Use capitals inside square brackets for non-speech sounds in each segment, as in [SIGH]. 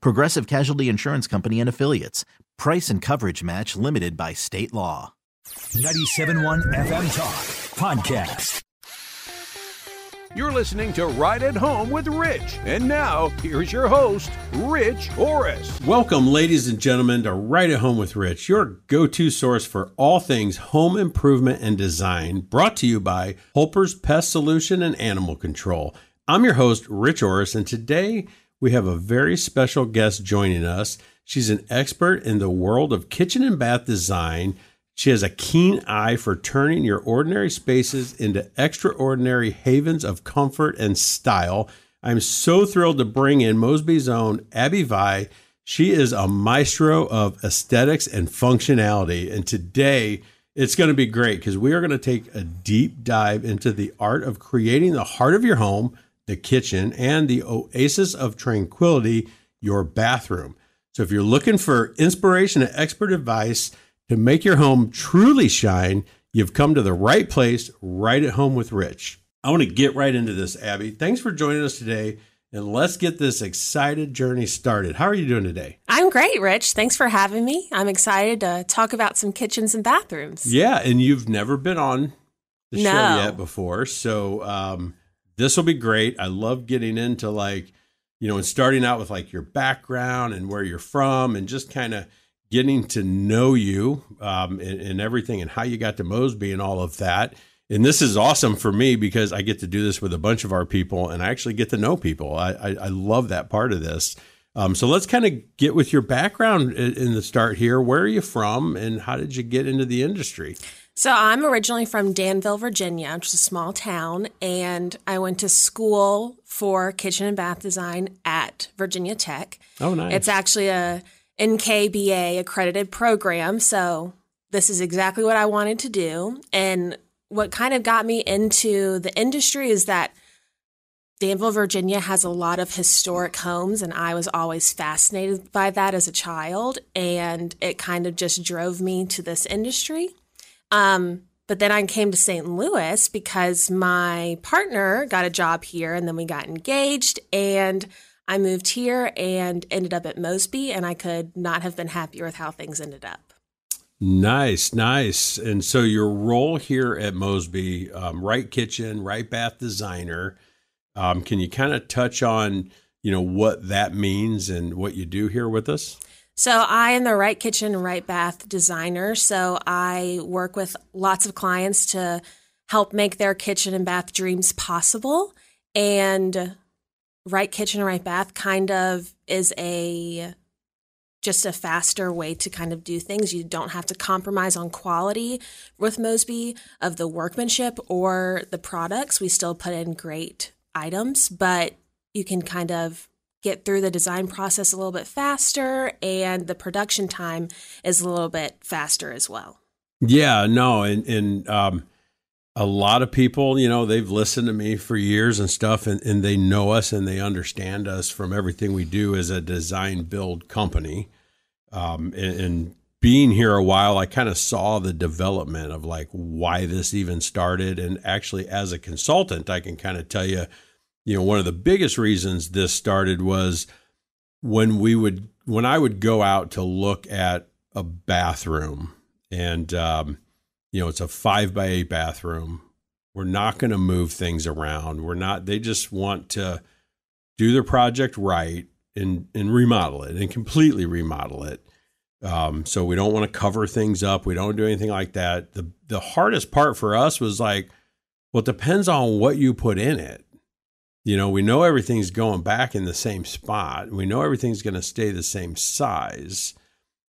Progressive Casualty Insurance Company and Affiliates. Price and coverage match limited by state law. 97.1 FM Talk Podcast. You're listening to Right at Home with Rich. And now, here's your host, Rich Orris. Welcome, ladies and gentlemen, to Right at Home with Rich, your go to source for all things home improvement and design, brought to you by Holper's Pest Solution and Animal Control. I'm your host, Rich Orris, and today we have a very special guest joining us. She's an expert in the world of kitchen and bath design. She has a keen eye for turning your ordinary spaces into extraordinary havens of comfort and style. I'm so thrilled to bring in Mosby's own Abby Via. She is a maestro of aesthetics and functionality. And today it's going to be great because we are going to take a deep dive into the art of creating the heart of your home, the kitchen, and the oasis of tranquility, your bathroom. So if you're looking for inspiration and expert advice, to make your home truly shine, you've come to the right place, right at home with Rich. I want to get right into this, Abby. Thanks for joining us today. And let's get this excited journey started. How are you doing today? I'm great, Rich. Thanks for having me. I'm excited to talk about some kitchens and bathrooms. Yeah, and you've never been on the No. show yet before. So um, this will be great. I love getting into like, you know, and starting out with like your background and where you're from and just kind of getting to know you um, and, and everything and how you got to Mosby and all of that. And this is awesome for me because I get to do this with a bunch of our people and I actually get to know people. I, I, I love that part of this. Um, so let's kind of get with your background in, in the start here. Where are you from and how did you get into the industry? So, I'm originally from Danville, Virginia, which is a small town, and I went to school for kitchen and bath design at Virginia Tech. Oh, nice. It's actually a NKBA accredited program, so this is exactly what I wanted to do. And what kind of got me into the industry is that Danville, Virginia has a lot of historic homes, and I was always fascinated by that as a child. And it kind of just drove me to this industry. Um, but then I came to St. Louis because my partner got a job here, and then we got engaged. And I moved here and ended up at Mosby, and I could not have been happier with how things ended up. Nice, nice. And so your role here at Mosby, um, right kitchen, right bath designer. Um, can you kind of touch on, you know, what that means and what you do here with us? So I am the right kitchen, right bath designer. So I work with lots of clients to help make their kitchen and bath dreams possible. And right kitchen, right bath kind of is a just a faster way to kind of do things. You don't have to compromise on quality with Mosby of the workmanship or the products. We still put in great items, but you can kind of get through the design process a little bit faster and the production time is a little bit faster as well. Yeah, no, and and um, a lot of people, you know, they've listened to me for years and stuff, and, and they know us and they understand us from everything we do as a design build company. Um, and, and being here a while, I kind of saw the development of like why this even started. And actually, as a consultant, I can kind of tell you, you know, one of the biggest reasons this started was when we would, when I would go out to look at a bathroom and, um, you know, it's a five by eight bathroom. We're not going to move things around. We're not, they just want to do their project right and and remodel it and completely remodel it. Um, so we don't want to cover things up. We don't do anything like that. The the hardest part for us was like, well, it depends on what you put in it. You know, we know everything's going back in the same spot. We know everything's going to stay the same size.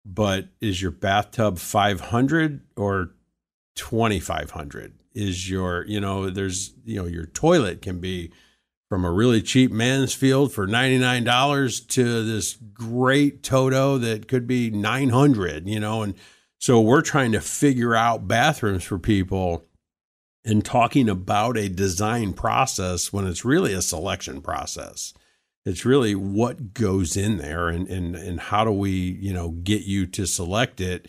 But is your bathtub 500 or 2500? Is your, you know, there's, you know, your toilet can be from a really cheap Mansfield for $99 to this great Toto that could be 900, you know, and so we're trying to figure out bathrooms for people and talking about a design process when it's really a selection process. It's really what goes in there and and and how do we, you know, get you to select it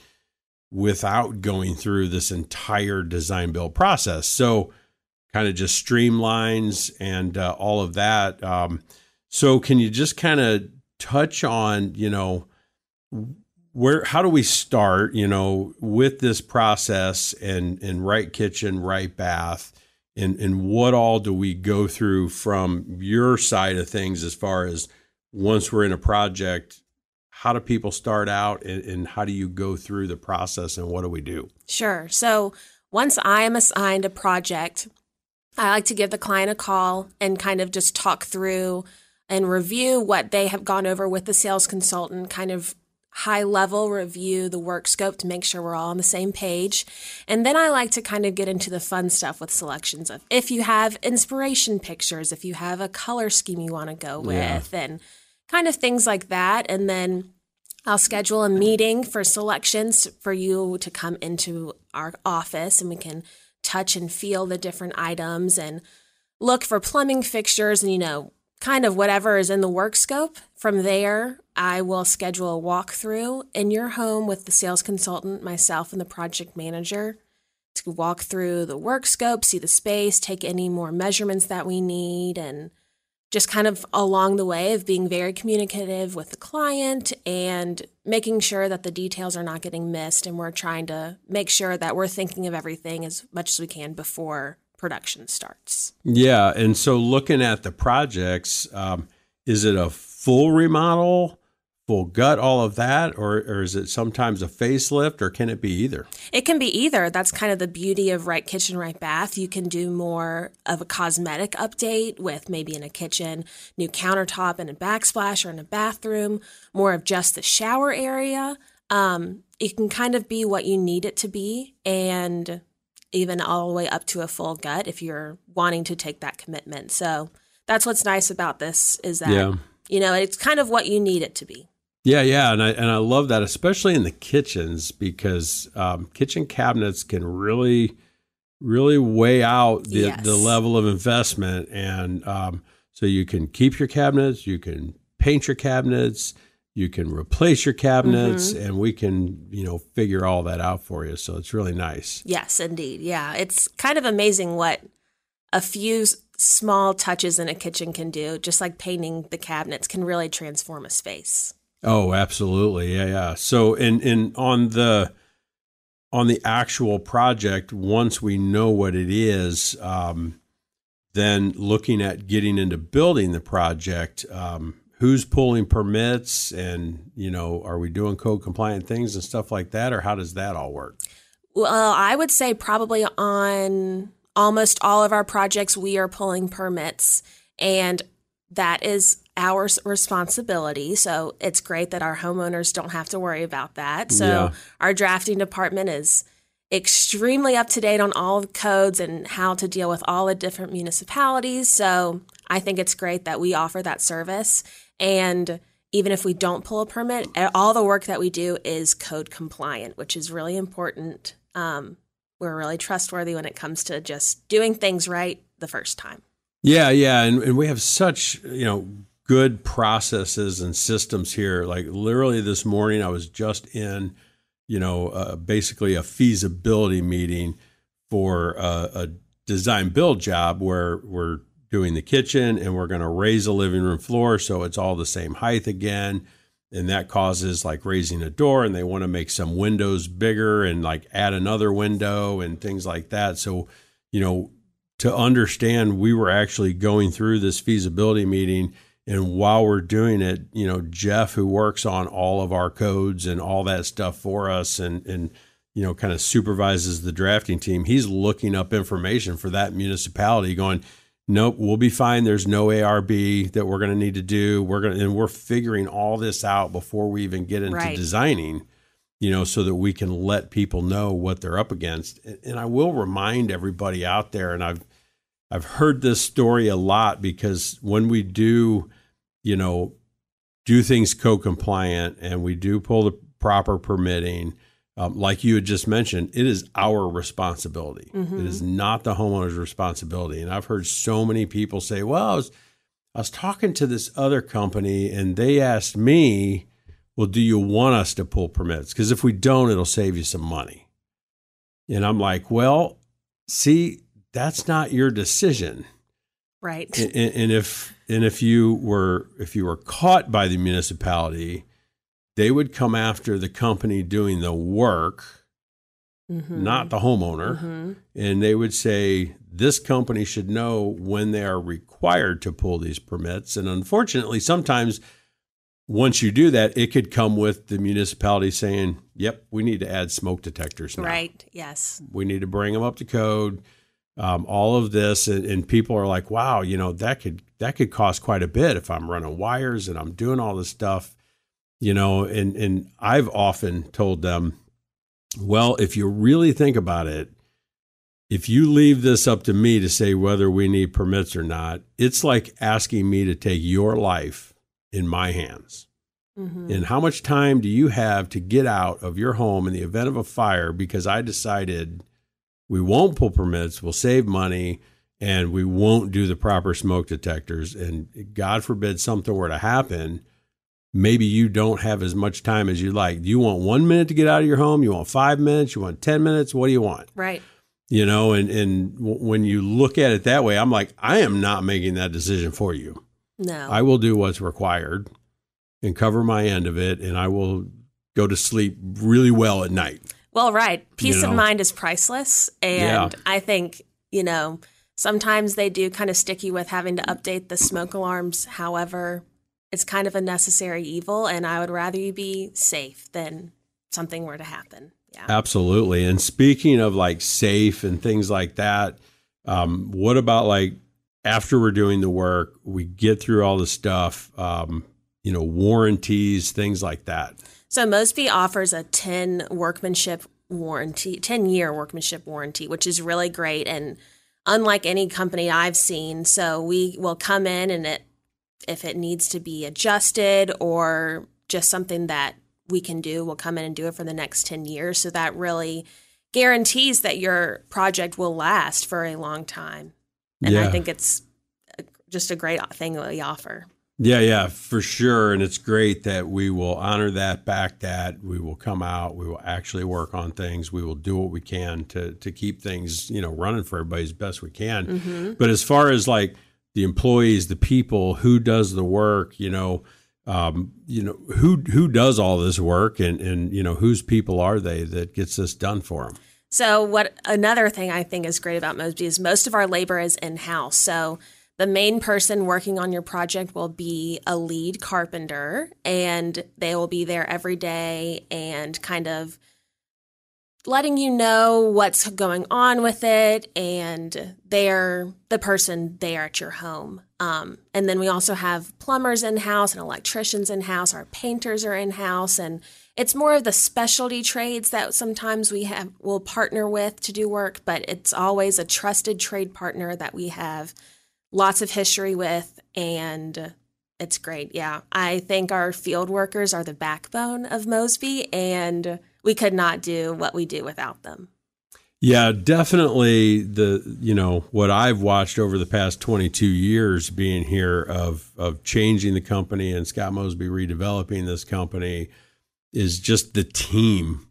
without going through this entire design build process. So kind of just streamlines and uh, all of that. Um, so can you just kind of touch on, you know, where how do we start, you know, with this process and and right kitchen, right bath, and and what all do we go through from your side of things as far as once we're in a project how do people start out and, and, how do you go through the process and what do we do? Sure. So once i am assigned a project I like to give the client a call and kind of just talk through and review what they have gone over with the sales consultant, kind of high level review the work scope to make sure we're all on the same page. And then I like to kind of get into the fun stuff with selections of if you have inspiration pictures, if you have a color scheme you want to go with, yeah. and kind of things like that. And then I'll schedule a meeting for selections for you to come into our office and we can touch and feel the different items and look for plumbing fixtures and, you know, kind of whatever is in the work scope. From there, I will schedule a walkthrough in your home with the sales consultant, myself, and the project manager to walk through the work scope, see the space, take any more measurements that we need, and just kind of along the way of being very communicative with the client and making sure that the details are not getting missed. And we're trying to make sure that we're thinking of everything as much as we can before production starts. Yeah. And so looking at the projects, um, is it a full remodel? full gut, all of that, or, or is it sometimes a facelift, or can it be either? It can be either. That's kind of the beauty of Right Kitchen, Right Bath. You can do more of a cosmetic update with maybe in a kitchen, new countertop and a backsplash, or in a bathroom, more of just the shower area. Um, it can kind of be what you need it to be, and even all the way up to a full gut if you're wanting to take that commitment. So that's what's nice about this is that. Yeah. You know, it's kind of what you need it to be. Yeah, yeah, and I and I love that, especially in the kitchens, because um, kitchen cabinets can really, really weigh out the yes. the level of investment, and um, so you can keep your cabinets, you can paint your cabinets, you can replace your cabinets, mm-hmm. and we can you know figure all that out for you. So it's really nice. Yes, indeed. Yeah, it's kind of amazing what a few small touches in a kitchen can do, just like painting the cabinets, can really transform a space. Oh, absolutely. Yeah, yeah. So in in on the on the actual project, once we know what it is, um, then looking at getting into building the project, um, who's pulling permits, and you know, are we doing code compliant things and stuff like that, or how does that all work? Well, I would say probably on almost all of our projects, we are pulling permits, and that is our responsibility. So it's great that our homeowners don't have to worry about that. So yeah. our drafting department is extremely up to date on all the codes and how to deal with all the different municipalities. So I think it's great that we offer that service. And even if we don't pull a permit, all the work that we do is code compliant, which is really important. Um, we're really trustworthy when it comes to just doing things right the first time. Yeah, yeah, and, and we have such you know good processes and systems here. Like literally this morning, I was just in you know uh, basically a feasibility meeting for a, a design build job where we're doing the kitchen and we're going to raise the living room floor so it's all the same height again. And that causes like raising a door and they want to make some windows bigger and like add another window and things like that. So you know to understand we were actually going through this feasibility meeting And while we're doing it, you know, Jeff, who works on all of our codes and all that stuff for us and, and, you know, kind of supervises the drafting team, he's looking up information for that municipality going, nope, we'll be fine. There's no ARB that we're going to need to do. We're going to, and we're figuring all this out before we even get into Right. designing, you know, so that we can let people know what they're up against. And- And I will remind everybody out there, and I've, I've heard this story a lot because when we do, you know, do things co-compliant and we do pull the proper permitting, um, like you had just mentioned, it is our responsibility. It is not the homeowner's responsibility. And I've heard so many people say, "Well, I was, I was talking to this other company and they asked me, well, do you want us to pull permits? Because if we don't, it'll save you some money." And I'm like, "Well, see, that's not your decision." Right. and, and and if and if you were if you were caught by the municipality, they would come after the company doing the work, Mhm. not the homeowner, Mhm. and they would say this company should know when they are required to pull these permits. And unfortunately, sometimes once you do that, it could come with the municipality saying, "Yep, we need to add smoke detectors now." Right. Yes. we need to bring them up to code um, all of this and, and people are like wow you know that could that could cost quite a bit if i'm running wires and i'm doing all this stuff you know and and i've often told them well if you really think about it if you leave this up to me to say whether we need permits or not it's like asking me to take your life in my hands Mhm. and how much time do you have to get out of your home in the event of a fire because I decided we won't pull permits, we'll save money, and we won't do the proper smoke detectors. And God forbid something were to happen, maybe you don't have as much time as you like. Do you want one minute to get out of your home? You want five minutes? You want 10 minutes? What do you want? Right. You know, and, and w- when you look at it that way, I'm like, I am not making that decision for you. No. I will do what's required and cover my end of it, and I will go to sleep really well at night. Well, right. Peace know? of mind is priceless. And Yeah. I think, you know, sometimes they do kind of stick you with having to update the smoke alarms. However, it's kind of a necessary evil. And I would rather you be safe than something were to happen. Yeah. Absolutely. And speaking of like safe and things like that, um, what about like after we're doing the work, we get through all the stuff, um, you know, warranties, things like that. So Mosby offers a 10 workmanship warranty, 10 year workmanship warranty, which is really great and unlike any company I've seen. So we will come in and it if it needs to be adjusted or just something that we can do, we'll come in and do it for the next 10 years. So that really guarantees that your project will last for a long time. And I think it's just a great thing that we offer. Yeah, yeah, for sure. And it's great that we will honor that, back that. We will come out. We will actually work on things. We will do what we can to to keep things, you know, running for everybody as best we can. Mm-hmm. But as far as like the employees, the people, who does the work, you know, um, you know, who who does all this work, and and you know, whose people are they that gets this done for them? So, what another thing I think is great about Mosby is most of our labor is in house. So, the main person working on your project will be a lead carpenter, and they will be there every day and kind of letting you know what's going on with it. And they're the person there at your home. Um, and then we also have plumbers in house and electricians in house. Our painters are in house, and it's more of the specialty trades that sometimes we have will partner with to do work. But it's always a trusted trade partner that we have lots of history with, and it's great. Yeah, I think our field workers are the backbone of Mosby, and we could not do what we do without them. Yeah, definitely the you know what I've watched over the past 22 years being here of of changing the company and Scott Mosby redeveloping this company is just the team,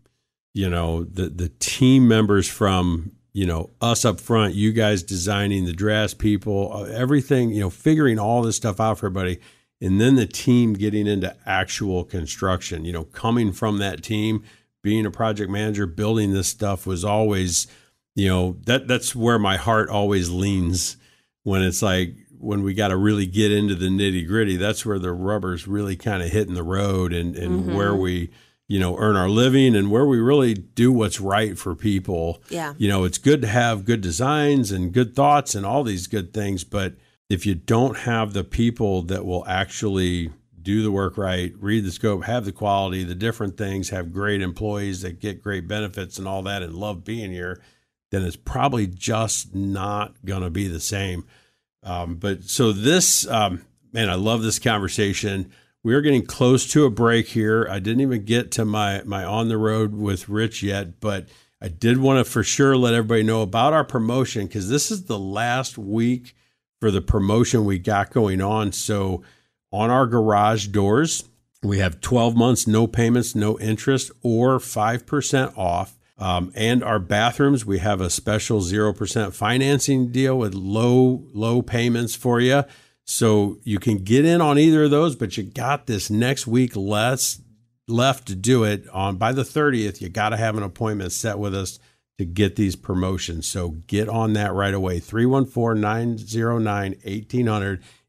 you know, the the team members from, you know, us up front, you guys designing the dress people, uh, everything, you know, figuring all this stuff out for everybody and then the team getting into actual construction, you know, coming from that team being a project manager, building this stuff was always, you know, that that's where my heart always leans when it's like when we got to really get into the nitty gritty, that's where the rubber's really kind of hitting the road and, and Mm-hmm. where we, you know, earn our living and where we really do what's right for people. Yeah. You know, it's good to have good designs and good thoughts and all these good things, but if you don't have the people that will actually do the work right, read the scope, have the quality, the different things, have great employees that get great benefits and all that and love being here, then it's probably just not going to be the same. Um, but so this, um, man, I love this conversation. We are getting close to a break here. I didn't even get to my my on the road with Rich yet, but I did want to for sure let everybody know about our promotion because this is the last week for the promotion we got going on. So on our garage doors, we have 12 months, no payments, no interest, or 5% off. Um, and our bathrooms, we have a special 0% financing deal with low, low payments for you. So you can get in on either of those, but you got this next week less left to do it on by the 30th. You got to have an appointment set with us to get these promotions. So get on that right away. 314 909 1800.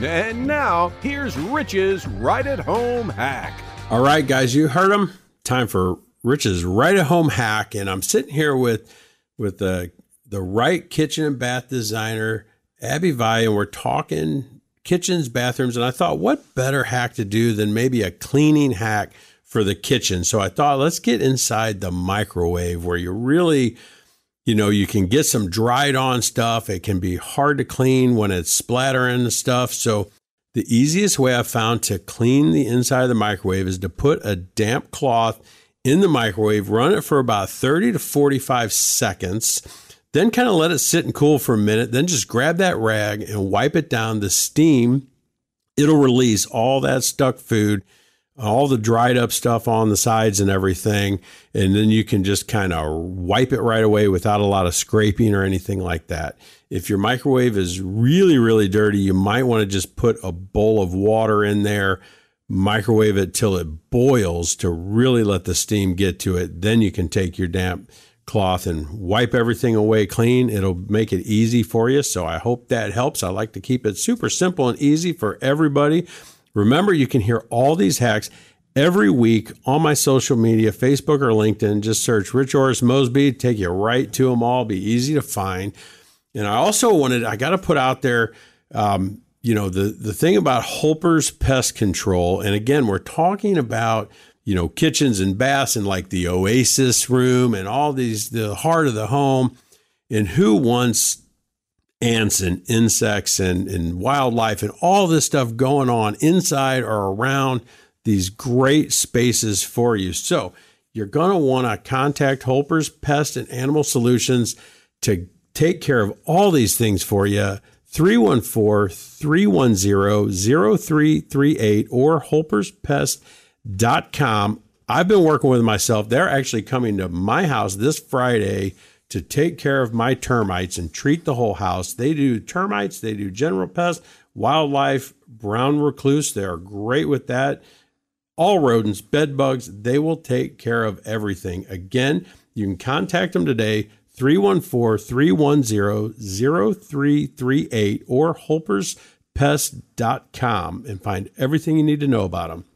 And now, here's Rich's right at home hack. All right, guys, you heard him. Time for Rich's right at home hack, and I'm sitting here with with the the right kitchen and bath designer, Abby Via, and we're talking kitchens, bathrooms, and I thought, what better hack to do than maybe a cleaning hack for the kitchen? So I thought, let's get inside the microwave where you really you know, you can get some dried on stuff. It can be hard to clean when it's splattering and stuff. So, the easiest way I've found to clean the inside of the microwave is to put a damp cloth in the microwave, run it for about 30 to 45 seconds, then kind of let it sit and cool for a minute. Then just grab that rag and wipe it down. The steam, it'll release all that stuck food all the dried up stuff on the sides and everything. And then you can just kind of wipe it right away without a lot of scraping or anything like that. If your microwave is really, really dirty, you might want to just put a bowl of water in there, microwave it till it boils to really let the steam get to it. Then you can take your damp cloth and wipe everything away clean. It'll make it easy for you. So I hope that helps. I like to keep it super simple and easy for everybody. Remember, you can hear all these hacks every week on my social media, Facebook or LinkedIn. Just search Rich Oris Mosby, take you right to them all, be easy to find. And I also wanted, I got to put out there, um, you know, the, the thing about Holper's Pest Control. And again, we're talking about, you know, kitchens and baths and like the Oasis room and all these, the heart of the home. And who wants ants and insects and, and wildlife and all this stuff going on inside or around these great spaces for you. So you're going to want to contact Holper's Pest and Animal Solutions to take care of all these things for you 314 310 0338 or holperspest.com. I've been working with myself. They're actually coming to my house this Friday to take care of my termites and treat the whole house. They do termites, they do general pests, wildlife, brown recluse. They are great with that. All rodents, bed bugs, they will take care of everything. Again, you can contact them today, 314 310 0338 or holperspest.com and find everything you need to know about them.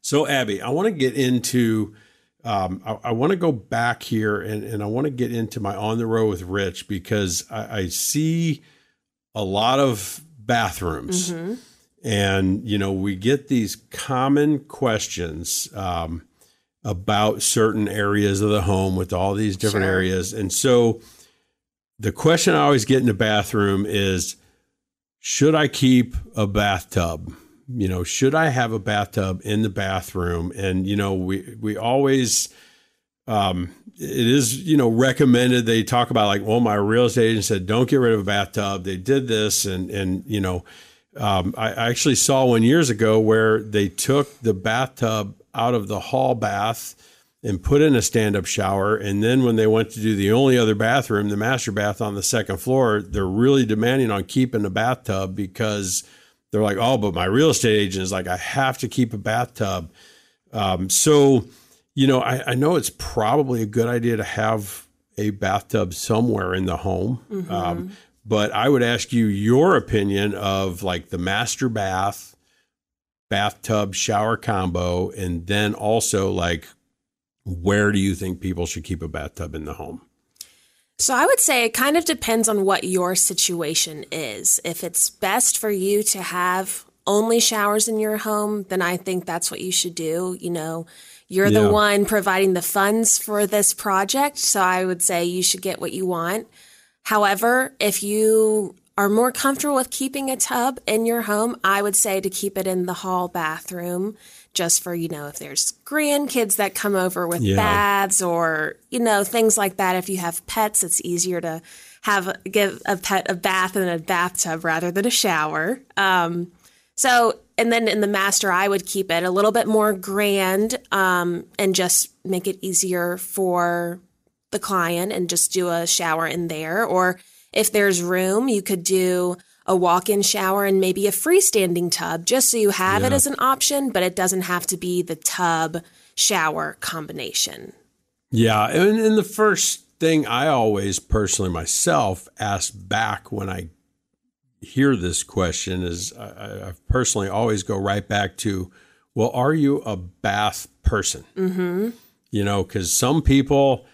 So, Abby, I want to get into, um, I, I want to go back here and, and I want to get into my on the road with Rich because I, I see a lot of bathrooms. Mm-hmm. And, you know, we get these common questions um, about certain areas of the home with all these different Sure. areas. And so the question I always get in the bathroom is should I keep a bathtub? You know, should I have a bathtub in the bathroom? And, you know, we, we always, um, it is, you know, recommended. They talk about like, well, my real estate agent said, don't get rid of a bathtub. They did this. And, and, you know, um, I I actually saw one years ago where they took the bathtub out of the hall bath and put in a stand up shower. And then when they went to do the only other bathroom, the master bath on the second floor, they're really demanding on keeping the bathtub because they're like, oh, but my real estate agent is like, I have to keep a bathtub. Um, so, you know, I, I know it's probably a good idea to have a bathtub somewhere in the home. Um, but I would ask you your opinion of like the master bath, bathtub shower combo, and then also like where do you think people should keep a bathtub in the home? So I would say it kind of depends on what your situation is. If it's best for you to have only showers in your home, then I think that's what you should do. You know, you're Yeah. the one providing the funds for this project, so I would say you should get what you want. However, if you are more comfortable with keeping a tub in your home, I would say to keep it in the hall bathroom just for, you know, if there's grandkids that come over with Yeah. baths or, you know, things like that. If you have pets, it's easier to have give a pet a bath in a bathtub rather than a shower. Um, so, and then in the master, I would keep it a little bit more grand um, and just make it easier for the client and just do a shower in there. Or if there's room, you could do a walk in shower and maybe a freestanding tub just so you have it as an option, but it doesn't have to be the tub shower combination. Yeah, and, and the first thing I always personally myself ask back when I hear this question is I, I- I personally always go right back to, well, are you a bath person? Mm-hmm. You know, because some people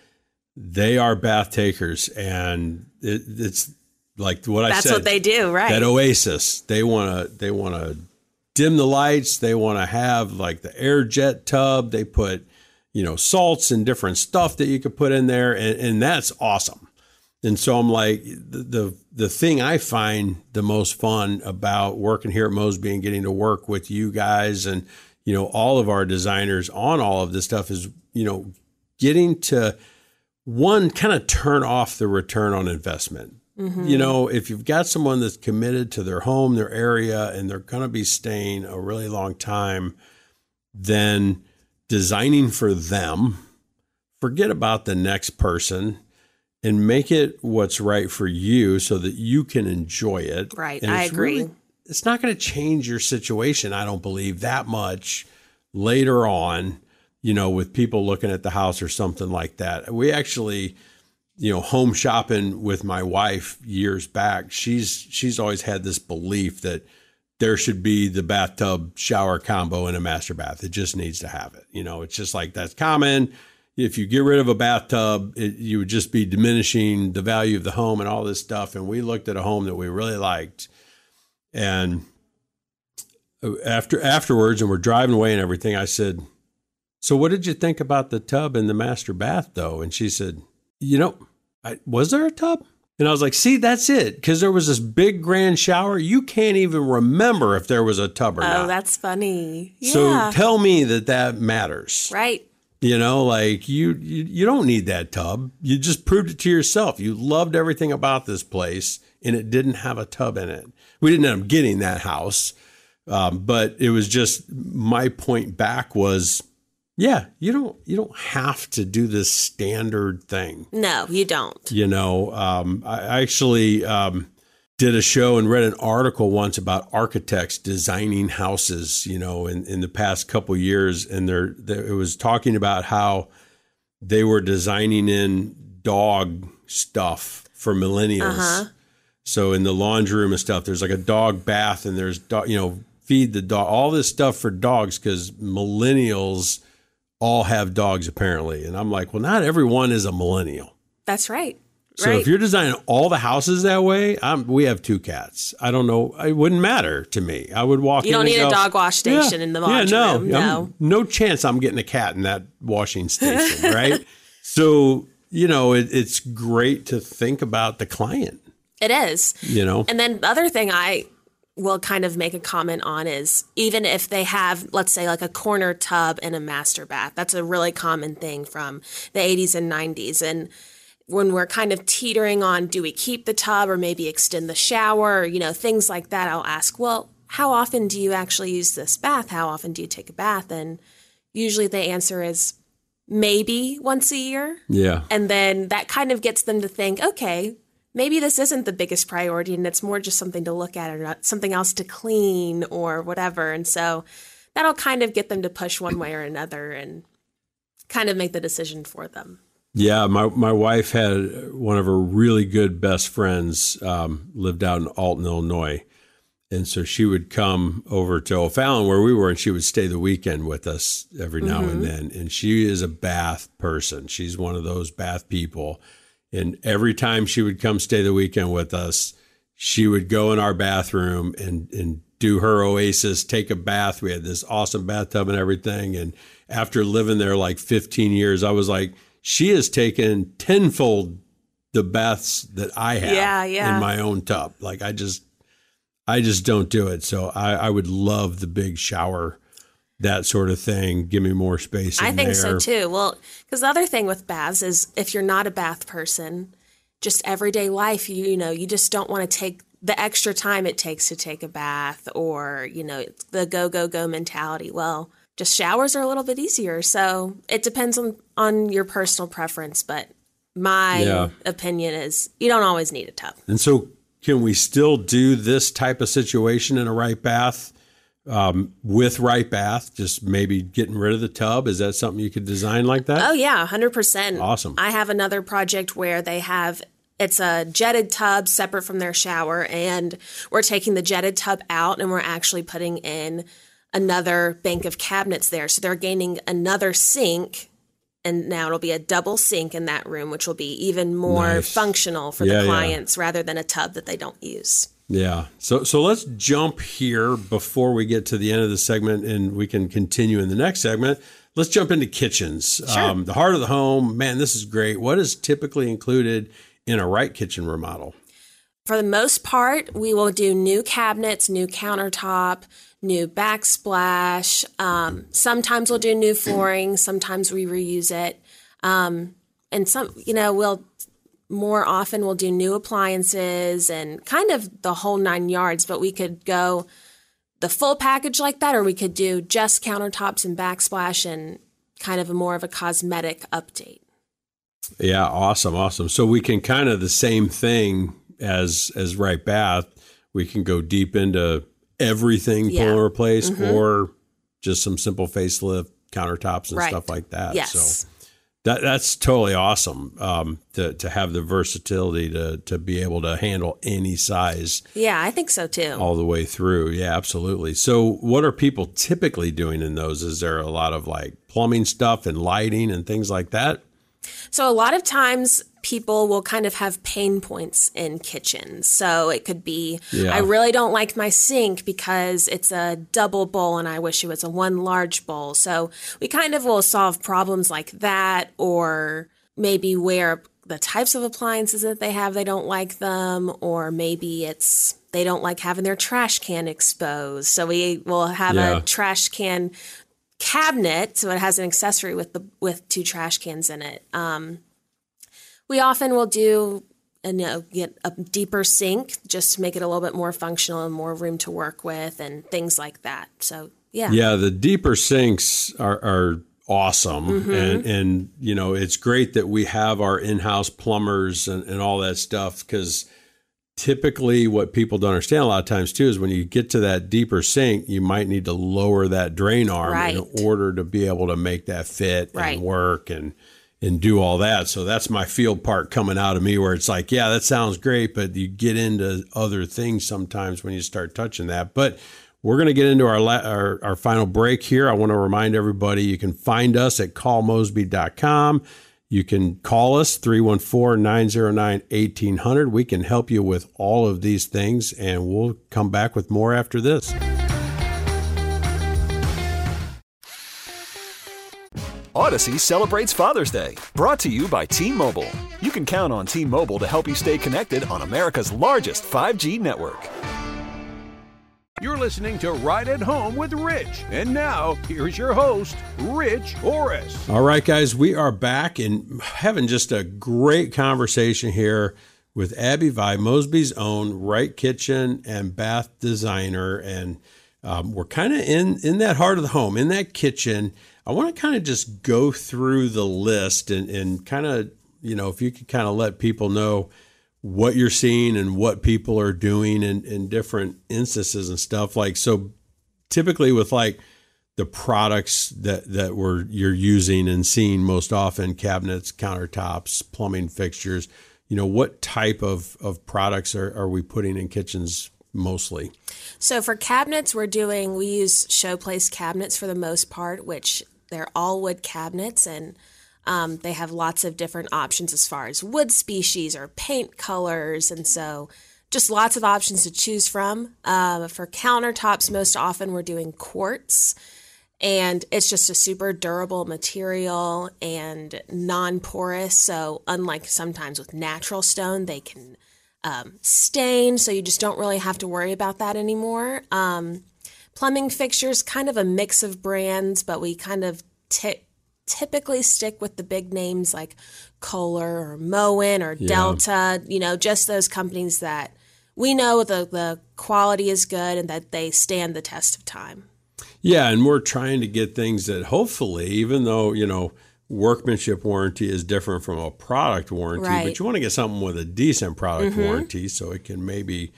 they are bath takers, and it, it's like what I said. That's what they do, right? That oasis. They want to. They want to dim the lights. They want to have like the air jet tub. They put, you know, salts and different stuff that you could put in there, and, and that's awesome. And so I'm like the, the the thing I find the most fun about working here at Mosby and getting to work with you guys and you know all of our designers on all of this stuff is you know getting to one kind of turn off the return on investment. You mm-hmm. know, if you've got someone that's committed to their home, their area, and they're going to be staying a really long time, then designing for them, forget about the next person and make it what's right for you so that you can enjoy it. Right, And I agree. really- it's not going to change your situation, I don't believe, that much later on, you know, with people looking at the house or something like that. We actually, you know, home shopping with my wife years back, she's she's always had this belief that there should be the bathtub shower combo in a master bath. It just needs to have it. You know, it's just like that's common. If you get rid of a bathtub, it, you would just be diminishing the value of the home and all this stuff. And we looked at a home that we really liked, and uh, after afterwards, and we're driving away and everything, I said, "So what did you think about the tub in the master bath, though?" And she said, "You know, I, was there a tub?" And I was like, "See, that's it, because there was this big grand shower. You can't even remember if there was a tub or Oh, not. Oh, that's funny. So tell me that that matters, right. You know, like you, you you don't need that tub. You just proved it to yourself. You loved everything about this place, and it didn't have a tub in it. We didn't end up getting that house, um, but it was just my point back was, yeah, you don't you don't have to do this standard thing. No, you don't. You know, um, I actually um, did a show and read an article once about architects designing houses. You know, in, in the past couple years, and there it was talking about how they were designing in dog stuff for millennials. Uh-huh. So in the laundry room and stuff, there's like a dog bath, and there's dog, you know, feed the dog, all this stuff for dogs because millennials all have dogs apparently. And I'm like, well, not everyone is a millennial. That's right. So right. if you're designing all the houses that way, I'm, we have two cats. I don't know. It wouldn't matter to me. I would walk. You don't need a go, dog wash station yeah, in the yeah, no, room. I'm- No. no chance. I'm getting a cat in that washing station, [LAUGHS] right? So you know, it, it's great to think about the client. It is. You know, And then the other thing I will kind of make a comment on is even if they have, let's say, like a corner tub and a master bath, that's a really common thing from the 80s and 90s. And when we're kind of teetering on, do we keep the tub or maybe extend the shower, or, you know, things like that, I'll ask, well, how often do you actually use this bath? How often do you take a bath? And usually the answer is maybe once a year. yeah, And then that kind of gets them to think, okay, maybe this isn't the biggest priority and it's more just something to look at or not something else to clean or whatever. And so that'll kind of get them to push one way or another and kind of make the decision for them. Yeah, my my wife had one of her really good best friends um, lived out in Alton, Illinois, and so she would come over to O'Fallon where we were, and she would stay the weekend with us every now and then. And she is a bath person; she's one of those bath people. And every time she would come stay the weekend with us, she would go in our bathroom and and do her oasis, take a bath. We had this awesome bathtub and everything. And after living there like 15 years, I was like, she has taken tenfold the baths that I have Yeah, yeah. in my own tub. Like I just, I just don't do it. So I, I would love the big shower, that sort of thing. Give me more space. I in think there. so too. Well, because the other thing with baths is if you're not a bath person, just everyday life, you, you know, you just don't want to take the extra time it takes to take a bath or, you know, the go, go, go mentality. Well, just showers are a little bit easier. So it depends on, on your personal preference. But my Yeah. opinion is you don't always need a tub. And so, can we still do this type of situation in a right bath um, with right bath? Just maybe getting rid of the tub. Is that something you could design like that? Oh yeah, hundred percent. Awesome. I have another project where they have it's a jetted tub separate from their shower, and we're taking the jetted tub out and we're actually putting in another bank of cabinets there. So they're gaining another sink. And now it'll be a double sink in that room, which will be even more Nice. functional for Yeah, the yeah. clients rather than a tub that they don't use. Yeah. So so let's jump here before we get to the end of the segment and we can continue in the next segment. Let's jump into kitchens. Um, the heart of the home. Man, this is great. What is typically included in a right kitchen remodel? For the most part, we will do new cabinets, new countertop, new backsplash. Um, sometimes we'll do new flooring. Sometimes we reuse it. Um, and some, you know, we'll more often we'll do new appliances and kind of the whole nine yards. But we could go the full package like that, or we could do just countertops and backsplash and kind of a more of a cosmetic update. Yeah, awesome, awesome. So we can kind of the same thing as as right bath. We can go deep into everything, Yeah. pull and replace, mm-hmm. or just some simple facelift countertops and Right. stuff like that. Yes. So that that's totally awesome um, to to have the versatility to to be able to handle any size Yeah, I think so too. all the way through. Yeah, absolutely. So what are people typically doing in those? Is there a lot of like plumbing stuff and lighting and things like that? So a lot of times people will kind of have pain points in kitchens. So it could be Yeah. I really don't like my sink because it's a double bowl and I wish it was a one large bowl. So we kind of will solve problems like that or maybe where the types of appliances that they have they don't like them or maybe it's they don't like having their trash can exposed. So we will have Yeah. a trash can cabinet, so it has an accessory with the with two trash cans in it. Um, we often will do and you know, get a deeper sink just to make it a little bit more functional and more room to work with and things like that. So yeah, yeah, the deeper sinks are, are awesome, mm-hmm. and and you know it's great that we have our in-house plumbers and, and all that stuff because typically what people don't understand a lot of times too is when you get to that deeper sink you might need to lower that drain arm right. in order to be able to make that fit right. and work and and do all that so that's my field part coming out of me where it's like yeah that sounds great but you get into other things sometimes when you start touching that but we're going to get into our, la- our, our final break here. I want to remind everybody you can find us at callmosby.com. You can call us 314 909 1800. We can help you with all of these things, and we'll come back with more after this. Odyssey celebrates Father's Day, brought to you by T Mobile. You can count on T Mobile to help you stay connected on America's largest 5G network. You're listening to Right at Home with Rich. And now, here's your host, Rich Orris. All right, guys, we are back and having just a great conversation here with Abby Via, Mosby's own Right Kitchen and Bath designer. And um, we're kind of in, in that heart of the home, in that kitchen. I want to kind of just go through the list and, and kind of, you know, if you could kind of let people know what you're seeing and what people are doing in, in different instances and stuff like so typically with like the products that that we're you're using and seeing most often cabinets countertops plumbing fixtures you know what type of of products are, are we putting in kitchens mostly? So for cabinets we're doing we use showplace cabinets for the most part which they're all wood cabinets and um, they have lots of different options as far as wood species or paint colors, and so just lots of options to choose from. Uh, for countertops, most often we're doing quartz, and it's just a super durable material and non porous. So, unlike sometimes with natural stone, they can um, stain, so you just don't really have to worry about that anymore. Um, plumbing fixtures, kind of a mix of brands, but we kind of t- typically stick with the big names like Kohler or Moen or yeah. Delta, you know, just those companies that we know the, the quality is good and that they stand the test of time. Yeah, and we're trying to get things that hopefully, even though, you know, workmanship warranty is different from a product warranty, right. but you want to get something with a decent product mm-hmm. warranty so it can maybe,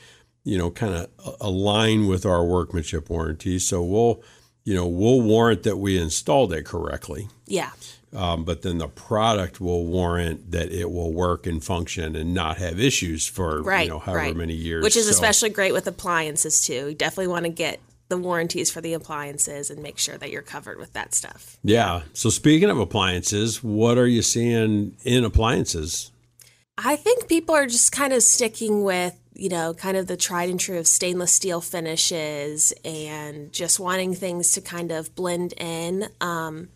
you know, kind of align with our workmanship warranty. So we'll you know, we'll warrant that we installed it correctly. Yeah. Um, but then the product will warrant that it will work and function and not have issues for right, you know however right. many years. Which is so, especially great with appliances too. You definitely want to get the warranties for the appliances and make sure that you're covered with that stuff. Yeah. So speaking of appliances, what are you seeing in appliances? I think people are just kind of sticking with you know, kind of the tried and true of stainless steel finishes and just wanting things to kind of blend in. Um,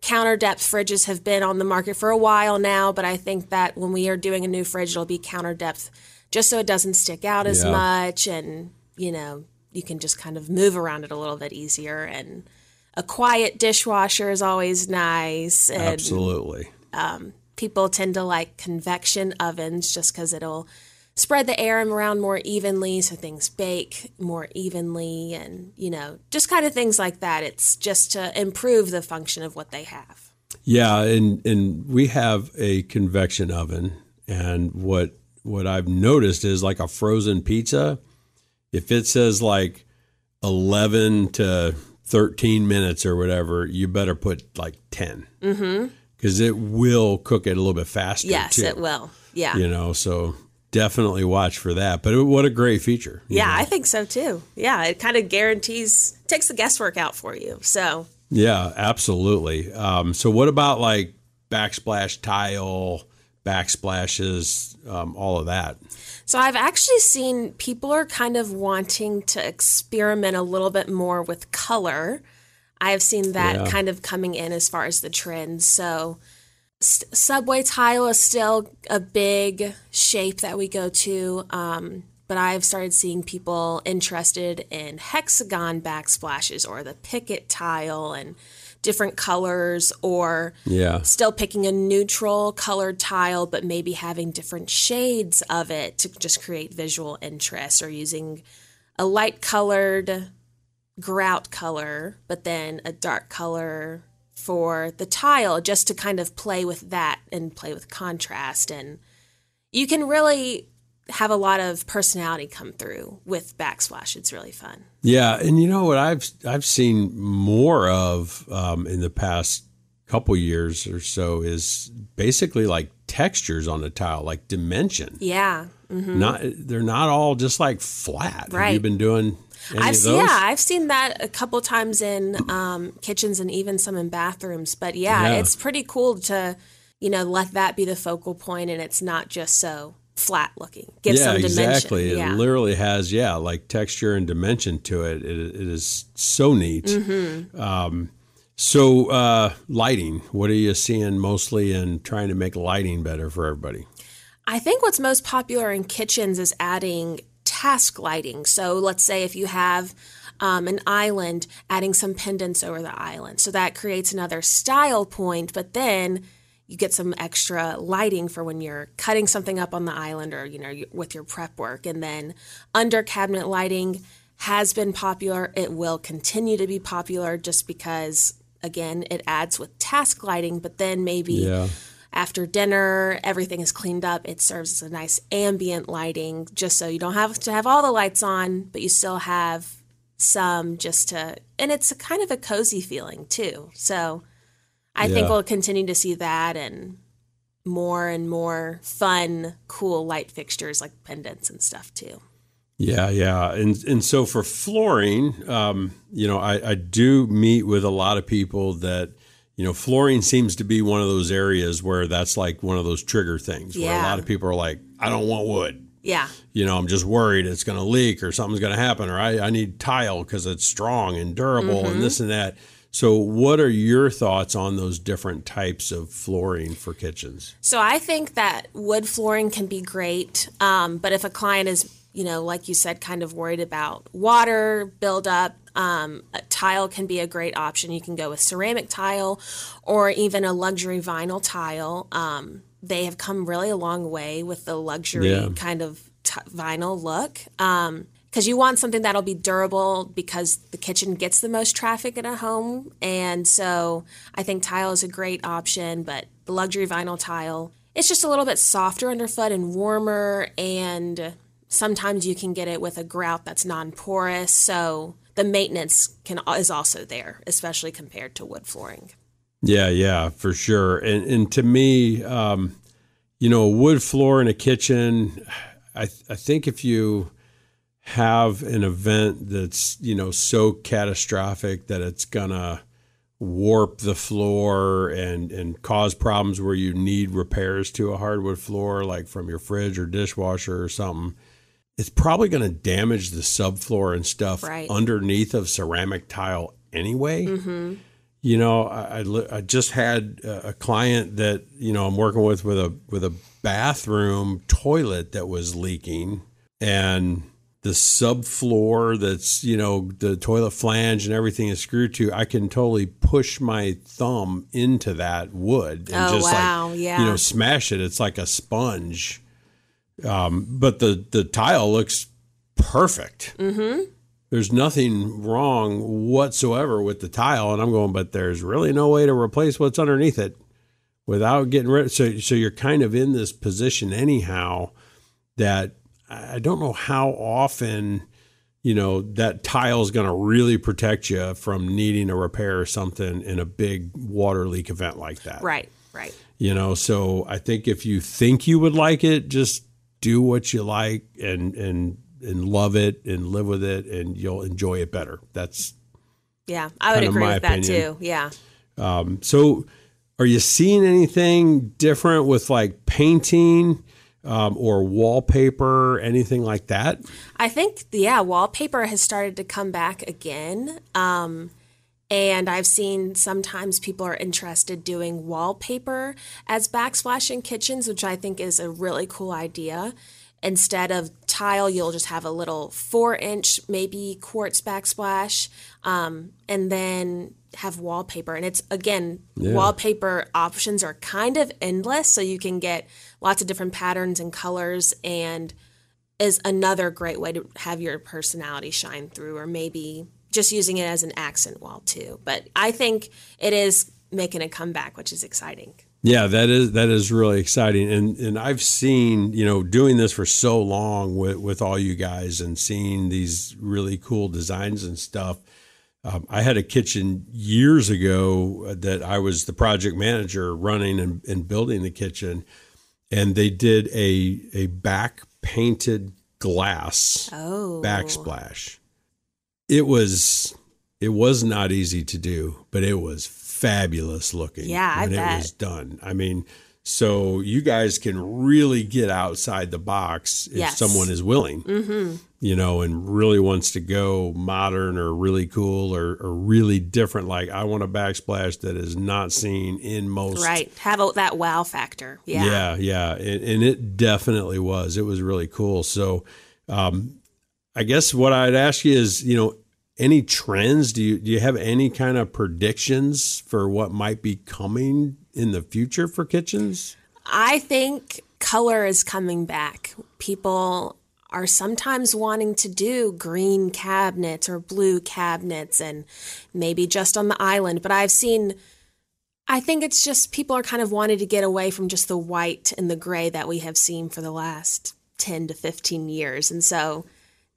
counter depth fridges have been on the market for a while now, but I think that when we are doing a new fridge, it'll be counter depth just so it doesn't stick out as yeah. much and, you know, you can just kind of move around it a little bit easier. And a quiet dishwasher is always nice. And, Absolutely. Um, people tend to like convection ovens just because it'll spread the air around more evenly so things bake more evenly and you know just kind of things like that. It's just to improve the function of what they have. Yeah and and we have a convection oven and what what i've noticed is like a frozen pizza if it says like 11 to 13 minutes or whatever you better put like 10 because mm-hmm. it will cook it a little bit faster yes too. it will. Yeah. You know so definitely watch for that. But what a great feature. Yeah, know? I think so too. Yeah, it kind of guarantees takes the guesswork out for you. So yeah, absolutely. Um, so what about like backsplash tile, backsplashes, um, all of that? So I've actually seen people are kind of wanting to experiment a little bit more with color. I have seen that yeah. kind of coming in as far as the trends. So subway tile is still a big shape that we go to, um, but I've started seeing people interested in hexagon backsplashes or the picket tile and different colors or Yeah. still picking a neutral colored tile, but maybe having different shades of it to just create visual interest or using a light colored grout color, but then a dark color for the tile just to kind of play with that and play with contrast. And you can really have a lot of personality come through with backsplash. It's really fun. Yeah, and you know what I've I've seen more of um, in the past couple years or so is basically like textures on the tile, like dimension. Yeah. hmm Not they're not all just like flat. Have you Right. been doing any I've of seen, those? yeah, I've seen that a couple times in um, kitchens and even some in bathrooms. But yeah, Yeah. it's pretty cool to, you know, let that be the focal point, and it's not just so flat looking. Give yeah, some dimension. exactly. Yeah. It literally has yeah, like texture and dimension to it. It, it is so neat. Mhm. Um, so uh, lighting. What are you seeing mostly in trying to make lighting better for everybody? I think what's most popular in kitchens is adding task lighting. So let's say if you have um, an island, adding some pendants over the island. So that creates another style point, but then you get some extra lighting for when you're cutting something up on the island or, you know, with your prep work. And then under cabinet lighting has been popular. It will continue to be popular just because, again, it adds with task lighting, but then maybe Yeah. after dinner, everything is cleaned up. It serves as a nice ambient lighting, just so you don't have to have all the lights on, but you still have some just to, and it's a kind of a cozy feeling too. So I think we'll continue to see that and more and more fun, cool light fixtures like pendants and stuff too. Yeah, yeah, and and so for flooring, um, you know, I, I do meet with a lot of people that, you know, flooring seems to be one of those areas where that's like one of those trigger things where a lot of people are like, I don't want wood. Yeah. You know, I'm just worried it's going to leak or something's going to happen, or I, I need tile because it's strong and durable Mhm. and this and that. So, what are your thoughts on those different types of flooring for kitchens? So I think that wood flooring can be great, um, but if a client is, you know, like you said, kind of worried about water buildup, um, a tile can be a great option. You can go with ceramic tile or even a luxury vinyl tile. Um, they have come really a long way with the luxury Yeah. kind of t- vinyl look. Um, because you want something that'll be durable because the kitchen gets the most traffic in a home. And so I think tile is a great option, but the luxury vinyl tile, it's just a little bit softer underfoot and warmer. And sometimes you can get it with a grout that's non porous. So the maintenance can is also there, especially compared to wood flooring. Yeah, yeah, for sure. And and to me, um, you know, a wood floor in a kitchen, I I think if you have an event that's you know so catastrophic that it's gonna warp the floor and and cause problems where you need repairs to a hardwood floor like from your fridge or dishwasher or something it's probably going to damage the subfloor and stuff Right. underneath of ceramic tile anyway Mm-hmm. you know, I, I, I just had a a client that you know I'm working with with a with a bathroom toilet that was leaking, and the subfloor that's you know the toilet flange and everything is screwed to. I can totally push my thumb into that wood and Oh, just wow, like yeah. you know smash it. It's like a sponge, um, but the the tile looks perfect Mm-hmm. there's nothing wrong whatsoever with the tile and i'm going but there's really no way to replace what's underneath it without getting rid so so you're kind of in this position anyhow that i don't know how often you know that tile is going to really protect you from needing a repair or something in a big water leak event like that Right, right. you know so i think if you think you would like it just do what you like and and and love it and live with it and you'll enjoy it better that's Yeah, I would agree with that too. Yeah. um so are you seeing anything different with like painting um, or wallpaper anything like that I think, yeah, wallpaper has started to come back again. Um, and I've seen sometimes people are interested doing wallpaper as backsplash in kitchens, which I think is a really cool idea. Instead of tile, you'll just have a little four inch, maybe quartz backsplash, um, and then have wallpaper. And it's again, Yeah. wallpaper options are kind of endless, so you can get lots of different patterns and colors, and is another great way to have your personality shine through, or maybe just using it as an accent wall too. But I think it is making a comeback, which is exciting. Yeah, that is that is really exciting, and and I've seen you know doing this for so long with with all you guys and seeing these really cool designs and stuff. Um, I had a kitchen years ago that I was the project manager running and, and building the kitchen, and they did a a back painted glass Oh. backsplash. It was it was not easy to do, but it was fabulous looking. Yeah, I when it was done. I mean, so you guys can really get outside the box if Yes. someone is willing, Mm-hmm. you know, and really wants to go modern or really cool or, or really different. Like I want a backsplash that is not seen in most Right. Have a, that wow factor. Yeah. yeah, yeah, and, and it definitely was. It was really cool. So, um, I guess what I'd ask you is, you know, any trends? Do you do you have any kind of predictions for what might be coming in the future for kitchens? I think color is coming back. People are sometimes wanting to do green cabinets or blue cabinets and maybe just on the island, but I've seen I think it's just people are kind of wanting to get away from just the white and the gray that we have seen for the last 10 to 15 years. And so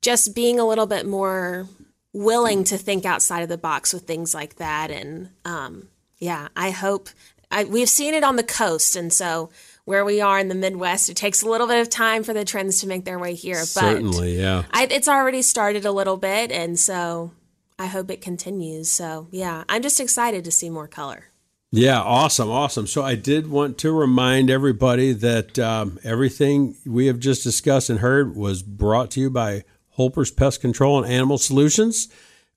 just being a little bit more willing to think outside of the box with things like that. And um, yeah, I hope I, we've seen it on the coast. And so where we are in the Midwest, it takes a little bit of time for the trends to make their way here. But Certainly, yeah. I, it's already started a little bit. And so I hope it continues. So yeah, I'm just excited to see more color. Yeah, awesome, awesome. So I did want to remind everybody that um, everything we have just discussed and heard was brought to you by Holper's Pest Control and Animal Solutions.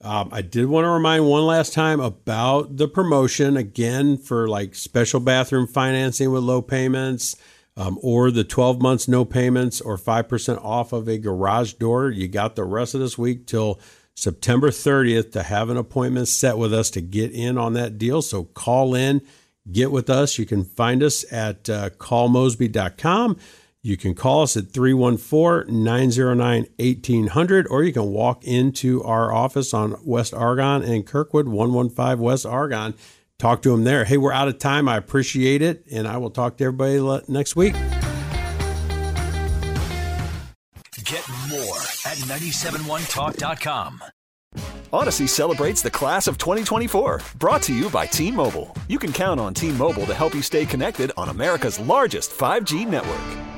Um, I did want to remind one last time about the promotion again for like special bathroom financing with low payments. Um, or the 12 months no payments or 5% off of a garage door. You got the rest of this week till September 30th to have an appointment set with us to get in on that deal. So call in, get with us. You can find us at uh, callmosby.com. You can call us at 314 909 1800, or you can walk into our office on West Argonne and Kirkwood, 115 West Argonne. Talk to them there. Hey, we're out of time. I appreciate it, and I will talk to everybody next week. Get more at 971talk.com. Odyssey celebrates the class of 2024, brought to you by T Mobile. You can count on T Mobile to help you stay connected on America's largest 5G network.